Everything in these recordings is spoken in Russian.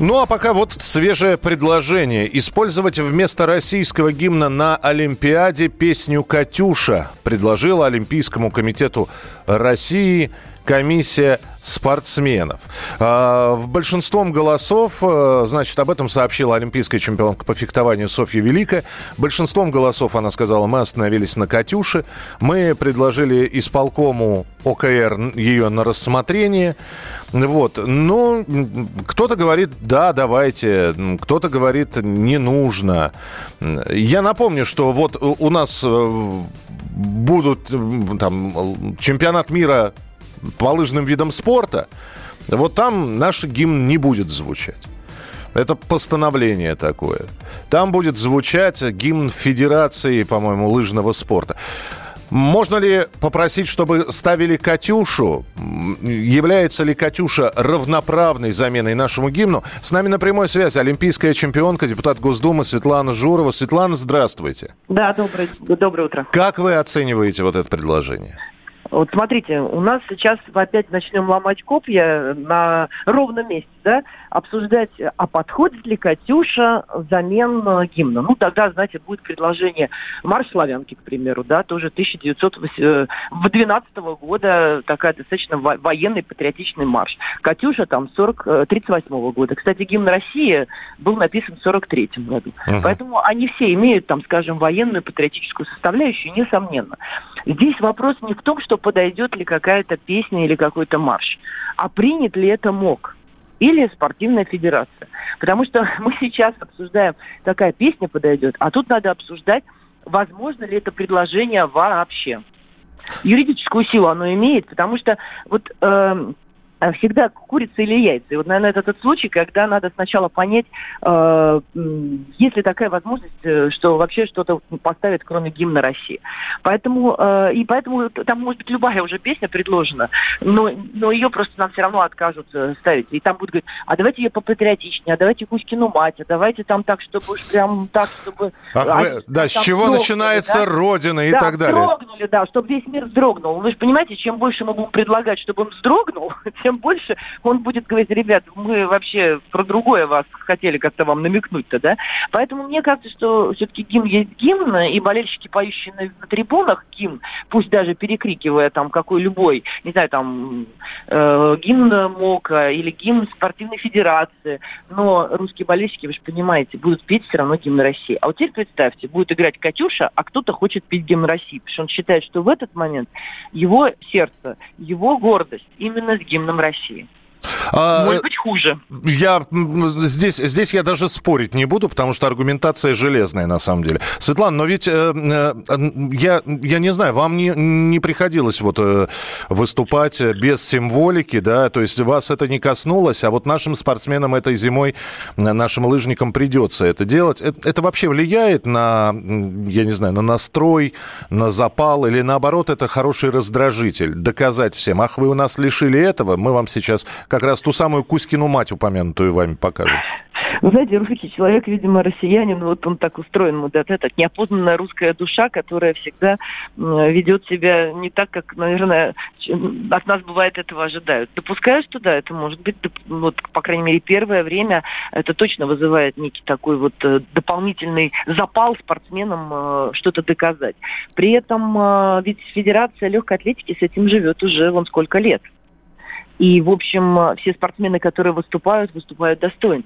Ну а пока вот свежее предложение. Использовать вместо российского гимна на Олимпиаде песню «Катюша» предложила Олимпийскому комитету России комиссия спортсменов. А, В большинством голосов, э, значит, об этом сообщила олимпийская чемпионка по фехтованию Софья Великая. Большинством голосов она сказала, мы остановились на «Катюше». Мы предложили исполкому ОКР ее на рассмотрение. Вот. Ну, кто-то говорит, да, давайте. Кто-то говорит, не нужно. Я напомню, что вот у нас э, будут там чемпионат мира по лыжным видам спорта. Вот там наш гимн не будет звучать. Это постановление такое. Там будет звучать гимн Федерации, по-моему, лыжного спорта. Можно ли попросить, чтобы ставили «Катюшу»? Является ли «Катюша» равноправной заменой нашему гимну? С нами на прямой связи олимпийская чемпионка, депутат Госдумы Светлана Журова. Светлана, здравствуйте. Да, доброе, доброе утро. Как вы оцениваете вот это предложение? Вот смотрите, у нас сейчас опять начнем ломать копья на ровном месте, да, обсуждать, а подходит ли Катюша взамен э, гимна. Ну, тогда, знаете, будет предложение «Марш славянки», к примеру, да, тоже 1912 года, такая достаточно во- военный патриотичный марш. Катюша там 40, 38 года. Кстати, гимн России был написан в 43 году. Мгм. Поэтому они все имеют, там, скажем, военную патриотическую составляющую, несомненно. Здесь вопрос не в том, что подойдет ли какая-то песня или какой-то марш, а принят ли это МОК или спортивная федерация. Потому что мы сейчас обсуждаем, какая песня подойдет, а тут надо обсуждать, возможно ли это предложение вообще. Юридическую силу оно имеет, потому что вот а всегда курица или яйца. И вот, наверное, это тот случай, когда надо сначала понять, э, есть ли такая возможность, э, что вообще что-то поставят, кроме гимна России. Поэтому, э, и поэтому там может быть любая уже песня предложена, но, но ее просто нам все равно откажут э, ставить. И там будут говорить, а давайте ее попатриотичнее, а давайте Кузькину мать, а давайте там так, чтобы уж прям так, чтобы... Ах, а, вы- да, с чего вздрогнули, начинается да? Родина и да, так далее. вздрогнули, да, чтобы весь мир вздрогнул. Вы же понимаете, чем больше мы будем предлагать, чтобы он вздрогнул, тем больше он будет говорить, ребят, мы вообще про другое вас хотели как-то вам намекнуть-то, да? Поэтому мне кажется, что все-таки гимн есть гимн, и болельщики, поющие на, на трибунах гимн, пусть даже перекрикивая там какой любой, не знаю, там э, гимн МОКа или гимн спортивной федерации, но русские болельщики, вы же понимаете, будут петь все равно гимн России. А вот теперь представьте, будет играть Катюша, а кто-то хочет петь гимн России, потому что он считает, что в этот момент его сердце, его гордость именно с гимном России. А, Может быть, хуже. Я здесь, здесь я даже спорить не буду, потому что аргументация железная на самом деле. Светлана, но ведь э, э, я, я не знаю, вам не, не приходилось вот э, выступать без символики, да, то есть вас это не коснулось, а вот нашим спортсменам этой зимой, э, нашим лыжникам придется это делать. Это, это вообще влияет на, я не знаю, на настрой, на запал или наоборот это хороший раздражитель? Доказать всем, ах, вы у нас лишили этого, мы вам сейчас как раз ту самую Кузькину мать, упомянутую вами, покажем. Вы знаете, русский человек, видимо, россиянин, вот он так устроен, вот это, это неопознанная русская душа, которая всегда ведет себя не так, как, наверное, от нас бывает этого ожидают. Допускаю, что да, это может быть, вот, по крайней мере, первое время это точно вызывает некий такой вот э, дополнительный запал спортсменам э, что-то доказать. При этом э, ведь Федерация легкой атлетики с этим живет уже вон сколько лет. И, в общем, все спортсмены, которые выступают, выступают достойно.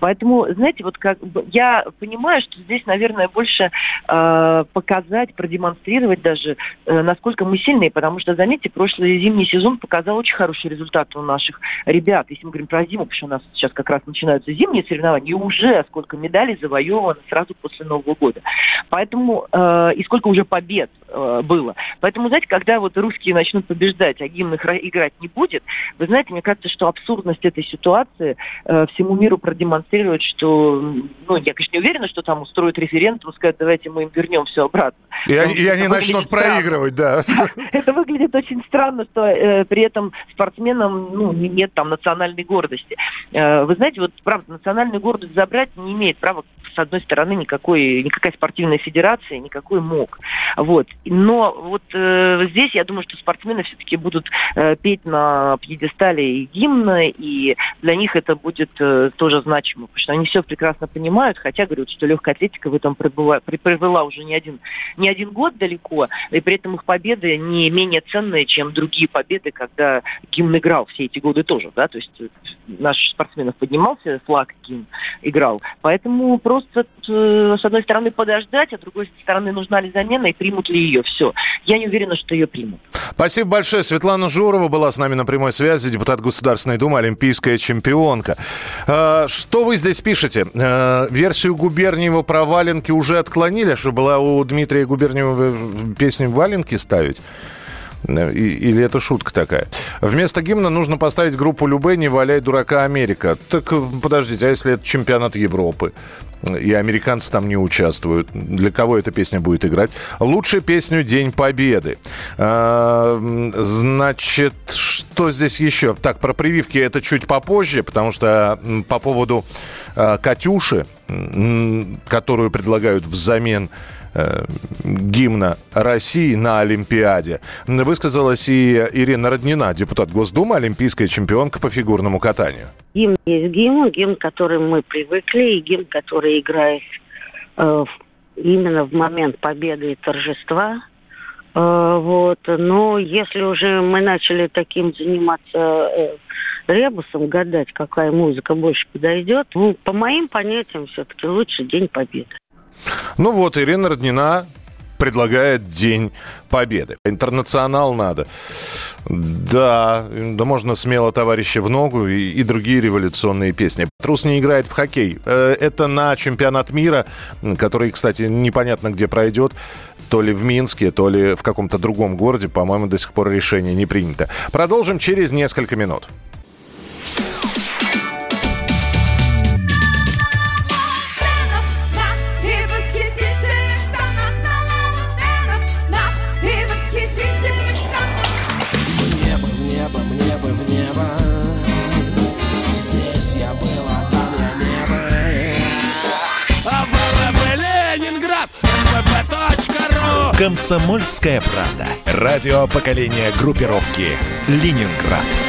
Поэтому, знаете, вот как я понимаю, что здесь, наверное, больше э, показать, продемонстрировать даже, э, насколько мы сильные, потому что, заметьте, прошлый зимний сезон показал очень хорошие результаты у наших ребят. Если мы говорим про зиму, потому что у нас сейчас как раз начинаются зимние соревнования, и уже сколько медалей завоевано сразу после Нового года. Поэтому, э, и сколько уже побед было. Поэтому, знаете, когда вот русские начнут побеждать, а гимн играть не будет, вы знаете, мне кажется, что абсурдность этой ситуации всему миру продемонстрировать, что, ну, я, конечно, не уверена, что там устроят референдум, скажут, давайте мы им вернем все обратно. И, они, и они начнут странно. проигрывать, да. Это выглядит очень странно, что э, при этом спортсменам ну, нет там национальной гордости. Э, вы знаете, вот правда, национальную гордость забрать не имеет права, с одной стороны, никакой, никакая спортивная федерация, никакой МОК. Вот. Но вот э, здесь я думаю, что спортсмены все-таки будут э, петь на пьедестале и гимна, и для них это будет э, тоже значимо, потому что они все прекрасно понимают, хотя говорят, что легкая атлетика в этом пребыла, привела уже не один, не один год далеко, и при этом их победы не менее ценные, чем другие победы, когда гимн играл все эти годы тоже, да, то есть э, наш спортсменов поднимался, флаг гимн играл, поэтому просто э, с одной стороны подождать, а с другой стороны нужна ли замена и примут ли ее, все. Я не уверена, что ее примут. Спасибо большое. Светлана Журова была с нами на прямой связи, депутат Государственной Думы, олимпийская чемпионка. Э, что вы здесь пишете? Версию Губерниева про валенки уже отклонили, что была у Дмитрия Губерниева песню «Валенки» ставить? Или это шутка такая? Вместо гимна нужно поставить группу Любе «Не валяй дурака Америка». Так подождите, а если это чемпионат Европы? И американцы там не участвуют. Для кого эта песня будет играть? Лучшая песню «День Победы». А, значит, что здесь еще? Так, про прививки это чуть попозже, потому что по поводу а, «Катюши», которую предлагают взамен Э, гимна России на Олимпиаде. Высказалась и Ирина Роднина, депутат Госдумы, олимпийская чемпионка по фигурному катанию. Гимн есть гимн, гимн, к которому мы привыкли, и гимн, который играет э, именно в момент победы и торжества. Э, вот. Но если уже мы начали таким заниматься э, ребусом, гадать, какая музыка больше подойдет, ну, по моим понятиям, все-таки лучше День Победы. Ну вот, Ирина Роднина предлагает День Победы. Интернационал надо. Да, да можно смело товарищи в ногу и, и другие революционные песни. Трус не играет в хоккей. Э, это на чемпионат мира, который, кстати, непонятно где пройдет. То ли в Минске, то ли в каком-то другом городе. По-моему, до сих пор решение не принято. Продолжим через несколько минут. «Комсомольская правда». Радио поколения группировки «Ленинград».